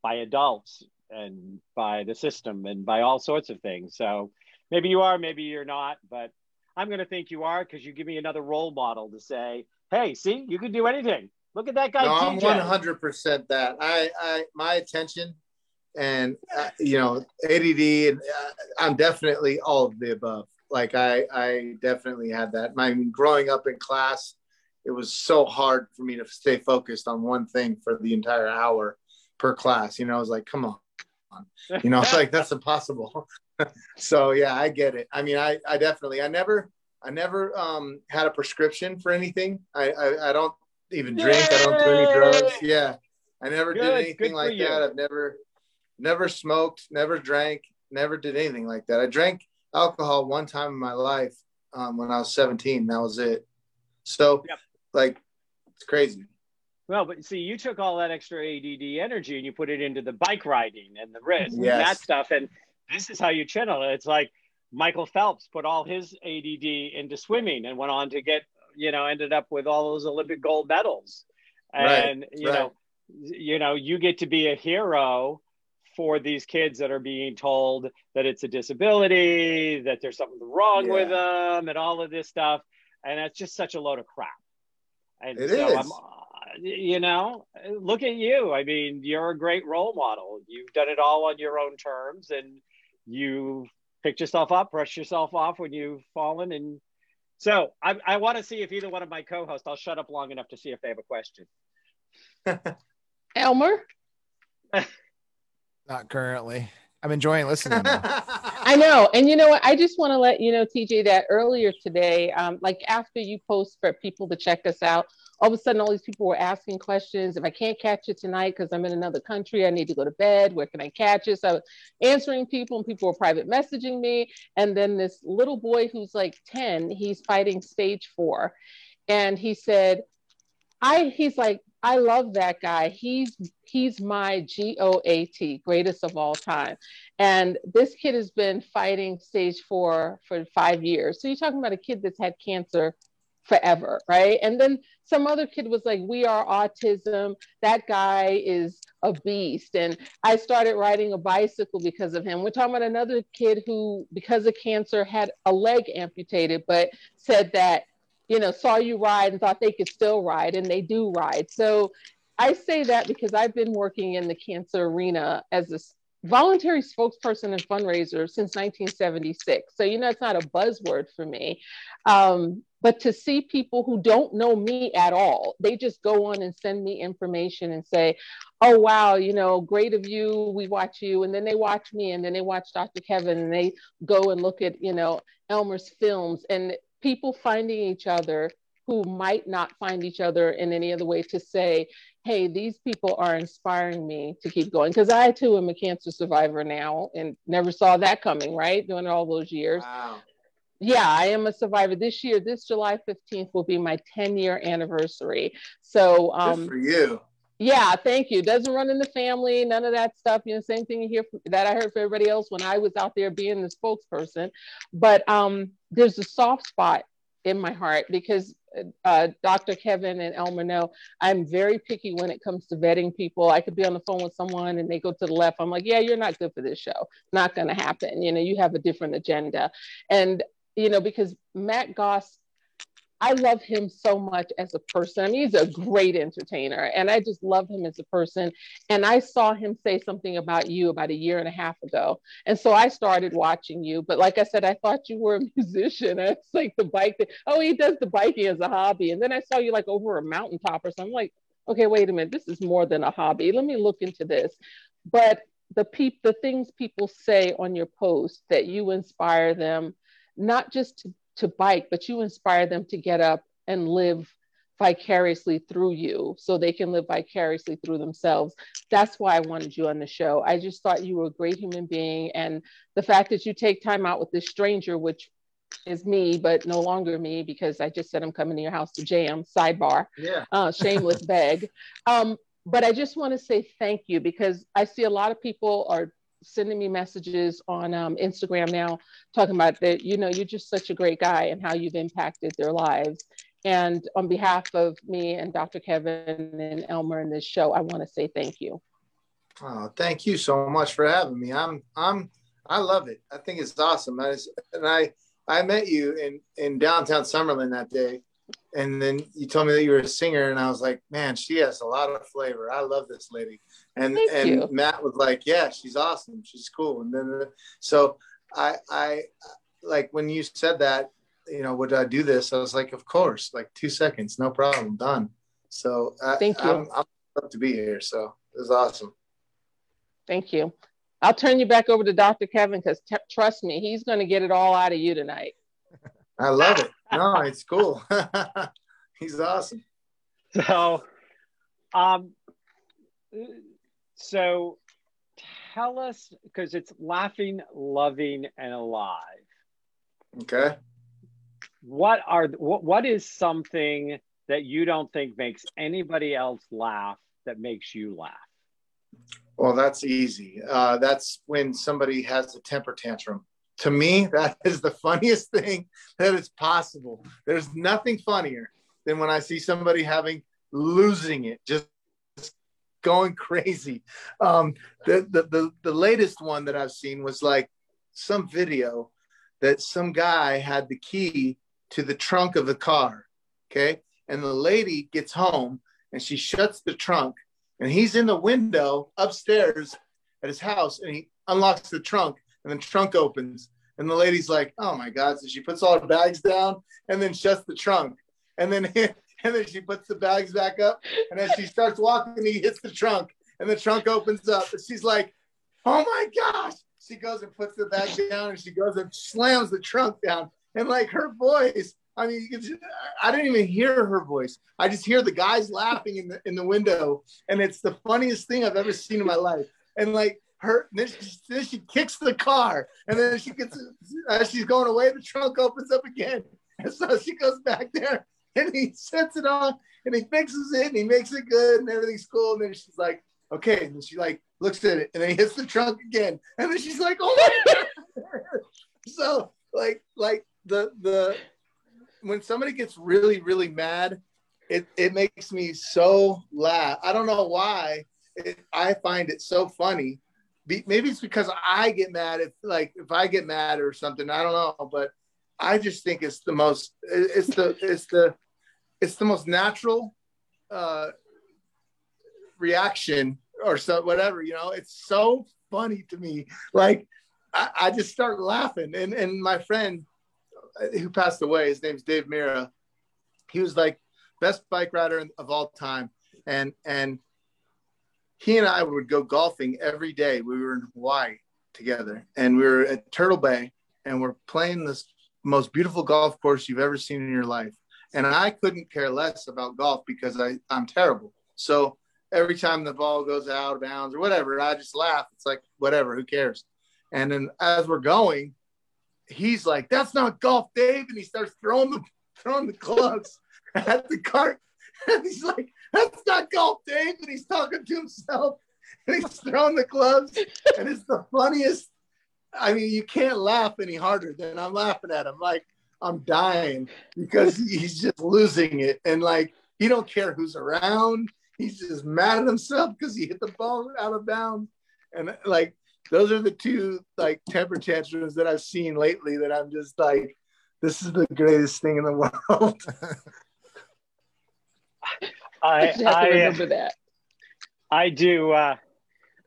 by adults and by the system and by all sorts of things. So maybe you are, maybe you're not, but I'm going to think you are because you give me another role model to say, hey, see, you can do anything. Look at that guy. No, I'm 100% that. I, I, my attention and, uh, you know, ADD, and uh, I'm definitely all of the above. Like I, I definitely had that. I mean, growing up in class, it was so hard for me to stay focused on one thing for the entire hour per class. You know, I was like, come on, you know, it's [laughs] like that's impossible. [laughs] so yeah, I get it. I mean, I, I definitely, I never, I never um, had a prescription for anything. I, I, I don't even drink. Yay! I don't do any drugs. Yeah, I never good, did anything like that. I've never, never smoked, never drank, never did anything like that. I drank alcohol one time in my life um, when I was 17. That was it. So, yep. like, it's crazy. Well, but see, you took all that extra ADD energy and you put it into the bike riding and the wrist yes. and that stuff. And this is how you channel it. It's like Michael Phelps put all his ADD into swimming and went on to get, you know, ended up with all those Olympic gold medals. And right, you right. know, you know, you get to be a hero for these kids that are being told that it's a disability, that there's something wrong yeah. with them, and all of this stuff. And it's just such a load of crap. And it so is. I'm, you know, look at you. I mean, you're a great role model. You've done it all on your own terms, and you picked yourself up, brushed yourself off when you've fallen. And so I, I want to see if either one of my co-hosts, I'll shut up long enough to see if they have a question. [laughs] Elmer? [laughs] Not currently. I'm enjoying listening. [laughs] I know. And you know what? I just want to let you know, TJ, that earlier today, um, like after you post for people to check us out, all of a sudden all these people were asking questions. If I can't catch it tonight because I'm in another country, I need to go to bed. Where can I catch it? So answering people and people were private messaging me. And then this little boy who's like 10, he's fighting stage four. And he said, I he's like, I love that guy. He's he's my G-O-A-T, greatest of all time. And this kid has been fighting stage four for five years. So you're talking about a kid that's had cancer forever, right? And then some other kid was like, We are autism. That guy is a beast. And I started riding a bicycle because of him. We're talking about another kid who, because of cancer, had a leg amputated, but said that, you know, saw you ride and thought they could still ride, and they do ride. So I say that because I've been working in the cancer arena as a voluntary spokesperson and fundraiser since 1976. So, you know, it's not a buzzword for me. Um, but to see people who don't know me at all, they just go on and send me information and say, oh, wow, you know, great of you. We watch you. And then they watch me and then they watch Dr. Kevin and they go and look at, you know, Elmer's films and people finding each other who might not find each other in any other way to say, hey, these people are inspiring me to keep going. Because I too am a cancer survivor now and never saw that coming, right? During all those years. Wow. Yeah, I am a survivor. This year, this July 15th will be my 10 year anniversary. So, Good um, for you. Yeah, thank you. Doesn't run in the family, none of that stuff. You know, same thing you hear from, that I heard for everybody else when I was out there being the spokesperson. But um, there's a soft spot in my heart because uh, Dr. Kevin and Elmer know I'm very picky when it comes to vetting people. I could be on the phone with someone and they go to the left. I'm like, yeah, you're not good for this show. Not going to happen. You know, you have a different agenda. And, you know, because Matt Goss I love him so much as a person. I mean, he's a great entertainer, and I just love him as a person. And I saw him say something about you about a year and a half ago, and so I started watching you. But like I said, I thought you were a [laughs] musician. I was like the bike. Thing. Oh, he does the biking as a hobby, and then I saw you like over a mountaintop or something. I'm like, okay, wait a minute, this is more than a hobby. Let me look into this. But the peep, the things people say on your post that you inspire them, not just to to bike, but you inspire them to get up and live vicariously through you so they can live vicariously through themselves. That's why I wanted you on the show. I just thought you were a great human being. And the fact that you take time out with this stranger, which is me, but no longer me because I just said I'm coming to your house to jam, sidebar, Yeah. uh, shameless [laughs] beg. Um, but I just want to say thank you because I see a lot of people are sending me messages on um, Instagram now talking about that, you know, you're just such a great guy and how you've impacted their lives. And on behalf of me and Dr. Kevin and Elmer in this show, I want to say thank you. Oh, thank you so much for having me. I'm I'm I love it. I think it's awesome. I was, and I I met you in in downtown Summerlin that day, and then you told me that you were a singer, and I was like, man, she has a lot of flavor. I love this lady. And Thank and you. Matt was like, yeah, she's awesome. She's cool. And then uh, so I I like when you said that, you know, would I do this? I was like, of course, like two seconds, no problem, done. So I, Thank you. I'm, I'm glad to be here. So it was awesome. Thank you. I'll turn you back over to Dr. Kevin because t- trust me, he's going to get it all out of you tonight. [laughs] I love it. No, it's cool. [laughs] He's awesome. So, um, so tell us because it's laughing, loving, and alive. Okay. What are what what is something that you don't think makes anybody else laugh that makes you laugh? Well, that's easy. Uh, that's when somebody has a temper tantrum. To me, that [laughs] is the funniest thing that is possible. There's nothing funnier than when I see somebody having losing it, just going crazy. Um, the, the the the latest one that I've seen was like some video that some guy had the key to the trunk of the car. Okay, and the lady gets home and she shuts the trunk and he's in the window upstairs at his house and he unlocks the trunk and the trunk opens and the lady's like oh my god so she puts all her bags down and then shuts the trunk and then [laughs] and then she puts the bags back up and as she starts walking he hits the trunk and the trunk opens up and she's like oh my gosh she goes and puts the bag down and she goes and slams the trunk down. And like her voice, I mean, I didn't even hear her voice. I just hear the guys laughing in the in the window, and it's the funniest thing I've ever seen in my life. And like her, then she, then she kicks the car, and then she gets as she's going away, the trunk opens up again, and so she goes back there, and he sets it on, and he fixes it, and he makes it good, and everything's cool. And then she's like, okay, and she like looks at it, and then he hits the trunk again, and then she's like, oh my god. [laughs] so like like the the when somebody gets really really mad it it makes me so laugh i don't know why it, i find it so funny Be, maybe it's because i get mad if like if i get mad or something i don't know but i just think it's the most it's the it's the it's the most natural uh reaction or so whatever you know? It's so funny to me. Like I, I just start laughing. And and my friend who passed away, his name's Dave Mirra. He was like best bike rider of all time, and and he and I would go golfing every day. We were in Hawaii together, and we were at Turtle Bay, and we're playing this most beautiful golf course you've ever seen in your life. And I couldn't care less about golf because I I'm terrible. So every time the ball goes out of bounds or whatever, I just laugh. It's like whatever, who cares? And then as we're going, he's like, "That's not golf, Dave," and he starts throwing the throwing the clubs [laughs] at the cart, [laughs] and he's like, "That's not golf, Dave," and he's talking to himself, and he's throwing the clubs, and it's the funniest. I mean, you can't laugh any harder than I'm laughing at him. Like I'm dying because he's just losing it, and like he don't care who's around. He's just mad at himself because he hit the ball out of bounds, and like those are the two like temper tantrums that I've seen lately that I'm just like, this is the greatest thing in the [laughs] world. I, [laughs] I remember that. I do. Uh,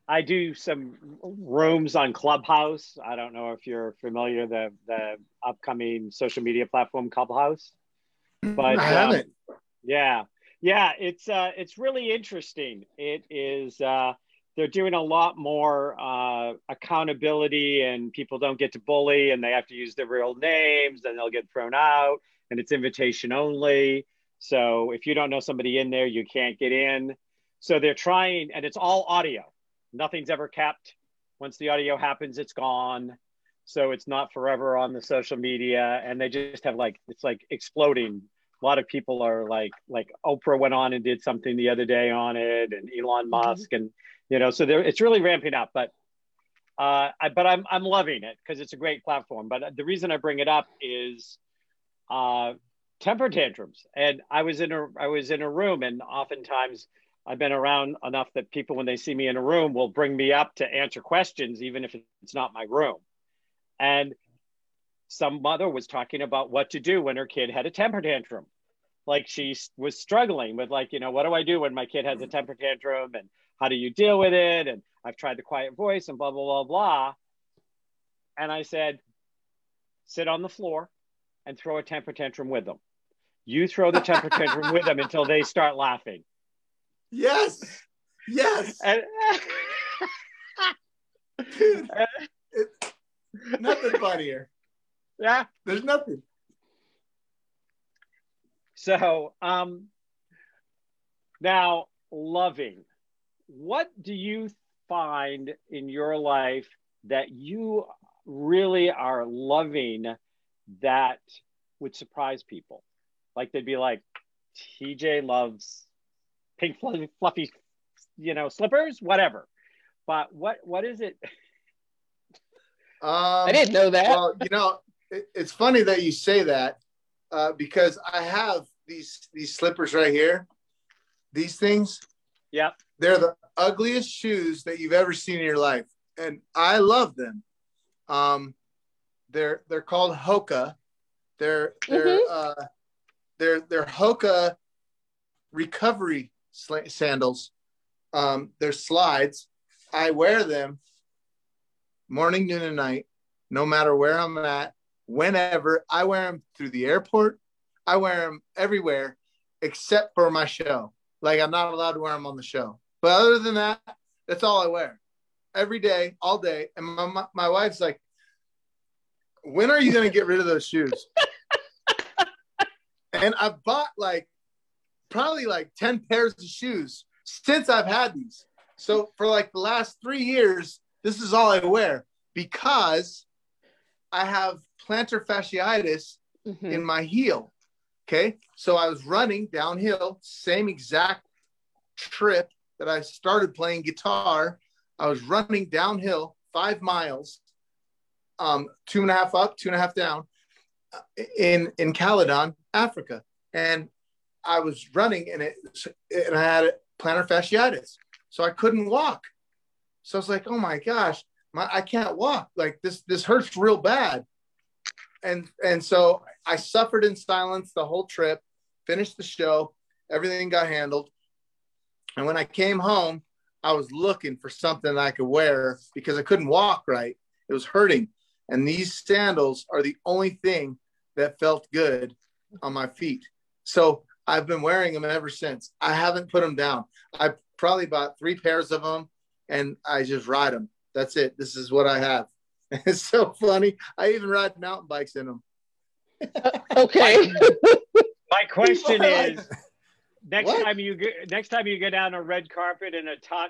I do some rooms on Clubhouse. I don't know if you're familiar the the upcoming social media platform Clubhouse, but I haven't. Um, yeah, yeah, it's uh, it's really interesting. It is. Uh, they're doing a lot more uh, accountability and people don't get to bully and they have to use their real names and they'll get thrown out and it's invitation only so if you don't know somebody in there you can't get in. So they're trying and it's all audio. Nothing's ever kept once the audio happens it's gone. So it's not forever on the social media and they just have like it's like exploding. A lot of people are like like oprah went on and did something the other day on it and elon mm-hmm. musk mm-hmm. and you know so there it's really ramping up but uh, I, but I'm, I'm loving it because it's a great platform. But the reason i bring it up is uh, temper tantrums and i was in a i was in a room and oftentimes i've been around enough that people when they see me in a room will bring me up to answer questions even if it's not my room and some mother was talking about what to do when her kid had a temper tantrum like she was struggling with like you know what do i do when my kid has a temper tantrum and how do you deal with it? And I've tried the quiet voice and blah, blah, blah, blah. And I said, sit on the floor and throw a temper tantrum with them. You throw the temper tantrum with them until they start laughing. Yes. Yes. And, Dude, nothing funnier. Yeah. There's nothing. So, um, now loving what do you find in your life that you really are loving that would surprise people? Like they'd be like, TJ loves pink fluffy, fluffy you know, slippers, whatever. But what what is it? [laughs] Um, I didn't know that. Well, you know, it, it's funny that you say that uh, because I have these these slippers right here. These things. Yep. They're the ugliest shoes that you've ever seen in your life, and I love them. Um, they're they're called Hoka. They're they're mm-hmm. uh, they're they're Hoka recovery sl- sandals. Um, they're slides. I wear them morning, noon, and night, no matter where I'm at, whenever. I wear them through the airport. I wear them everywhere except for my show. Like I'm not allowed to wear them on the show. But other than that, that's all I wear. every day, all day. And my, my, my wife's like, when are you going to get rid of those shoes? [laughs] and I've bought like probably like 10 pairs of shoes since I've had these. So for like the last three years, this is all I wear because I have plantar fasciitis Mhm. in my heel. Okay. So I was running downhill, same exact trip that I started playing guitar. I was running downhill five miles, um, two and a half up, two and a half down uh, in, in Caledon, Africa. And I was running and it, and I had plantar fasciitis. So I couldn't walk. So I was like, oh my gosh, my, I can't walk. Like this, this hurts real bad. And, and so I suffered in silence the whole trip, finished the show, everything got handled. And when I came home, I was looking for something I could wear because I couldn't walk right. It was hurting. And these sandals are the only thing that felt good on my feet. So I've been wearing them ever since. I haven't put them down. I probably bought three pairs of them and I just ride them. That's it. This is what I have. [laughs] It's so funny. I even ride mountain bikes in them. [laughs] Okay. My question is next What? time you go, next time you go down a red carpet in a tux,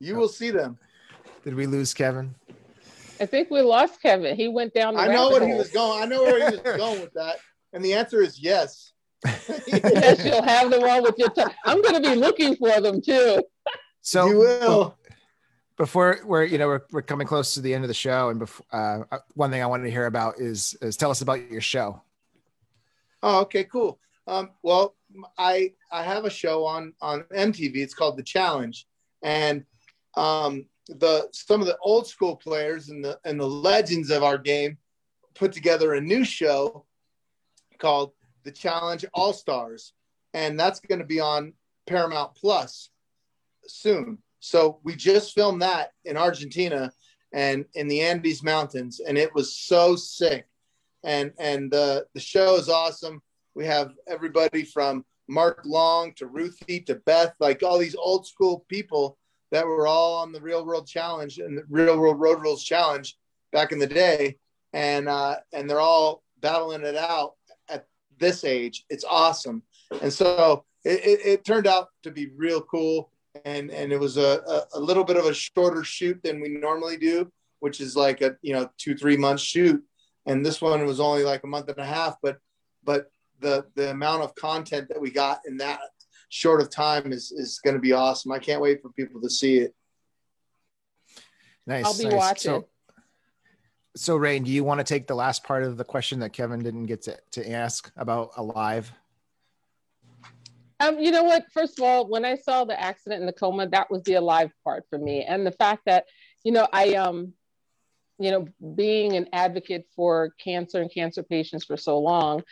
You will see them. Did we lose Kevin? I think we lost Kevin. He went down. The I know rabbit what he was going. I know where he was [laughs] going with that. And the answer is yes. yes, you'll have the one with your. T- I'm going to be looking for them too. So you will. before we're you know we're, we're coming close to the end of the show and before uh, one thing i wanted to hear about is is tell us about your show Oh, okay, cool. Um, well, I I have a show on on MTV. It's called The Challenge, and um, the some of the old school players and the and the legends of our game put together a new show called The Challenge All Stars, and that's going to be on Paramount Plus soon. So we just filmed that in Argentina and in the Andes Mountains, and it was so sick and and the the show is awesome. We have everybody from Mark Long to Ruthie to Beth, like all these old school people that were all on the Real World Challenge and the Real World Road Rules Challenge back in the day, and uh, and they're all battling it out at this age. It's awesome, and so it, it, it turned out to be real cool. And and it was a, a, a little bit of a shorter shoot than we normally do, which is like a you know two three month shoot and this one was only like a month and a half but but the the amount of content that we got in that short of time is is going to be awesome i can't wait for people to see it nice I'll be nice. watching. so so rain do you want to take the last part of the question that kevin didn't get to, to ask about alive Um, you know what? First of all, when I saw the accident in the coma, that was the alive part for me, and the fact that you know I um, you know, being an advocate for cancer and cancer patients for so long,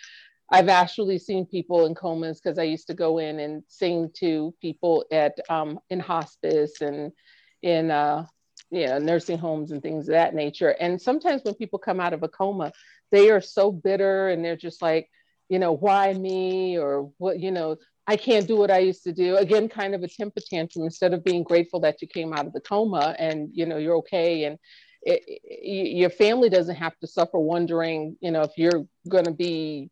I've actually seen people in comas because I used to go in and sing to people at um, in hospice and in uh, you know nursing homes and things of that nature. And sometimes when people come out of a coma, they are so bitter and they're just like, you know, why me or what, you know, I can't do what I used to do. Again, kind of a temper tantrum instead of being grateful that you came out of the coma and you know you're okay and it, it, your family doesn't have to suffer wondering, you know, if you're going to be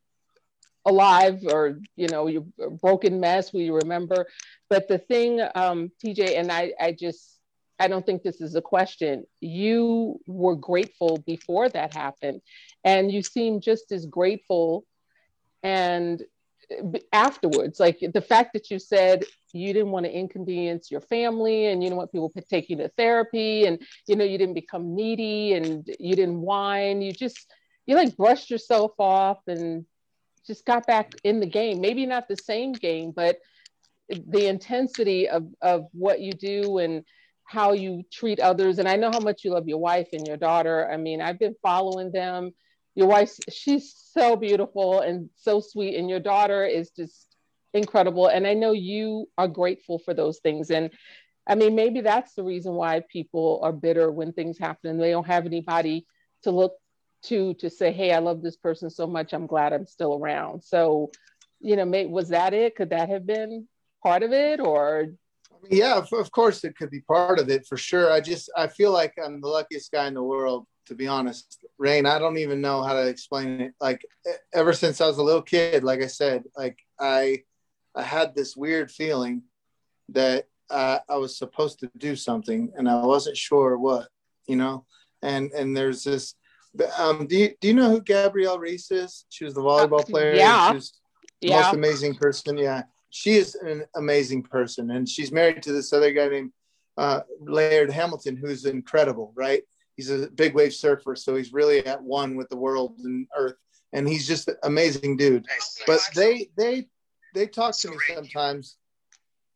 alive or you know you're broken mess. We remember, but the thing, um, TJ, and I, I just. I don't think this is a question. You were grateful before that happened, and you seem just as grateful and afterwards like the fact that you said you didn't want to inconvenience your family and you didn't want people you to therapy and you know you didn't become needy and you didn't whine you just you like brushed yourself off and just got back in the game. Maybe not the same game but the intensity of of what you do and how you treat others. And i know how much you love your wife and your daughter. I mean i've been following them. Your wife she's so beautiful and so sweet and your daughter is just incredible. And i know you are grateful for those things. And i mean maybe that's the reason why people are bitter when things happen and they don't have anybody to look to to say hey i love this person so much i'm glad i'm still around so you know may, was that it could that have been part of it or Yeah, of, of course it could be part of it for sure. I just I feel like I'm the luckiest guy in the world, to be honest. Rain, I don't even know how to explain it. Like ever since I was a little kid, like I said, like I I had this weird feeling that uh, I was supposed to do something and I wasn't sure what, you know. And and there's this. Um, do you do you know who Gabrielle Reece is? She was the volleyball player. Yeah. She was the Yeah. most amazing person. Yeah, she is an amazing person, and she's married to this other guy named uh, Laird Hamilton, who's incredible. Right? He's a big wave surfer, so he's really at one with the world and Earth, and he's just an amazing dude. But they they they talk to me sometimes,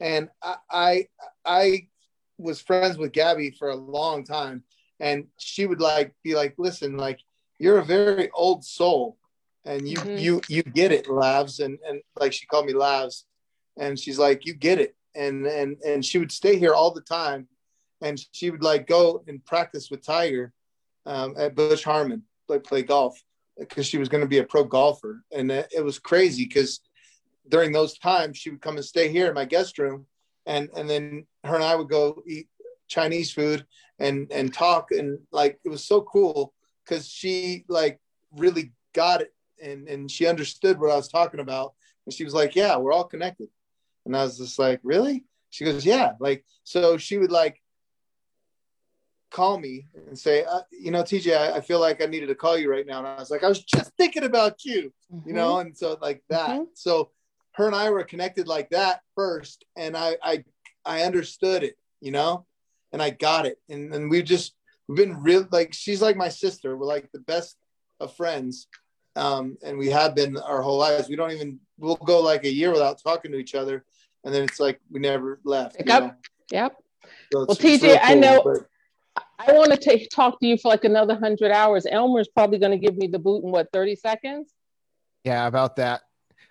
and I I, I was friends with Gabby for a long time, and she would like be like, "Listen, like you're a very old soul." and you Mhm. you you get it labs and and like she called me labs and she's like you get it and and and she would stay here all the time and she would like go and practice with tiger um, at Butch Harmon like play golf because she was going to be a pro golfer and it, it was crazy because during those times she would come and stay here in my guest room and and then her and i would go eat chinese food and and talk and like it was so cool because she like really got it and and she understood what I was talking about. And she was like, "Yeah, we're all connected." And I was just like, "Really?" She goes, "Yeah." Like so, she would like call me and say, uh, "You know, TJ, I, I feel like I needed to call you right now." And I was like, "I was just thinking about you," you know. And so like that. Mhm. So her and I were connected like that first, and I I I understood it, you know, and I got it, and and we've just we've been real like she's like my sister. We're like the best of friends um, and we have been our whole lives. We don't even we'll go like a year without talking to each other, and then it's like we never left. Pick you up. know? Yep. So Well, it's TJ, real I know- but- I want to take talk to you for like another hundred hours. Elmer's probably going to give me the boot in what thirty seconds. Yeah, about that.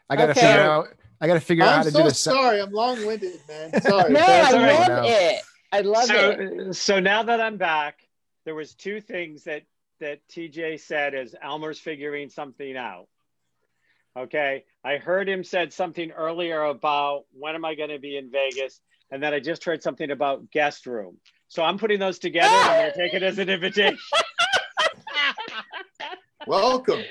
I gotta Okay. figure out. I gotta figure out how I'm to so do this. sorry. I'm long-winded, man. Sorry. [laughs] No, I love No. it. I love it. so, so now that I'm back, there was two things that that TJ said as Elmer's figuring something out. Okay, I heard him said something earlier about when am I going to be in Vegas, and then I just heard something about guest room. So I'm putting those together. and I'm going to take it as an invitation. [laughs] Welcome,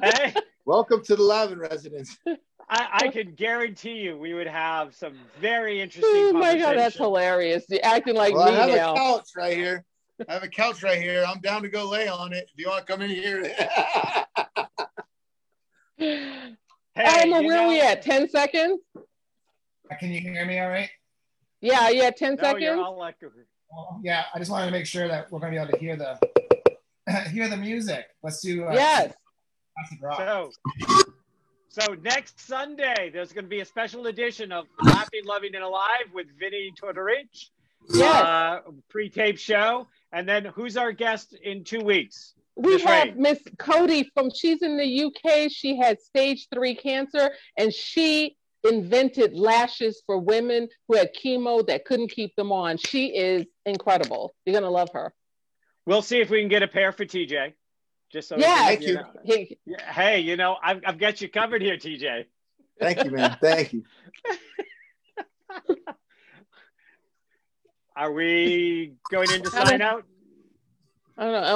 hey, welcome to the Lavin residence. [laughs] I, I can guarantee you we would have some very interesting. Oh my god, that's hilarious! You're acting like well, I have now. a couch right here. I have a couch right here. I'm down to go lay on it. If you want to come in here. [laughs] Hey, Elmer, you where are we at? Ten seconds? Can you hear me all right? Yeah, yeah, ten No, you're seconds. all like, Well, yeah, I just wanted to make sure that we're going to be able to hear the [laughs] hear the music. Let's do uh, yes. Classic rock. So, so next Sunday, there's going to be a special edition of Laughing, Loving, and Alive with Vinnie Tortorich. Yes. Uh, pre-tape show. And then who's our guest in two weeks? We Miss have Miss Cody from she's in the UK. She had stage three cancer and she invented lashes for women who had chemo that couldn't keep them on. She is incredible. You're gonna love her. We'll see if we can get a pair for TJ. Just so Yeah. Thank you. know. He- Yeah, Hey, you know, I've, I've got you covered here, TJ. Thank you, man. Thank you. [laughs] Are we going in to sign out? I don't know.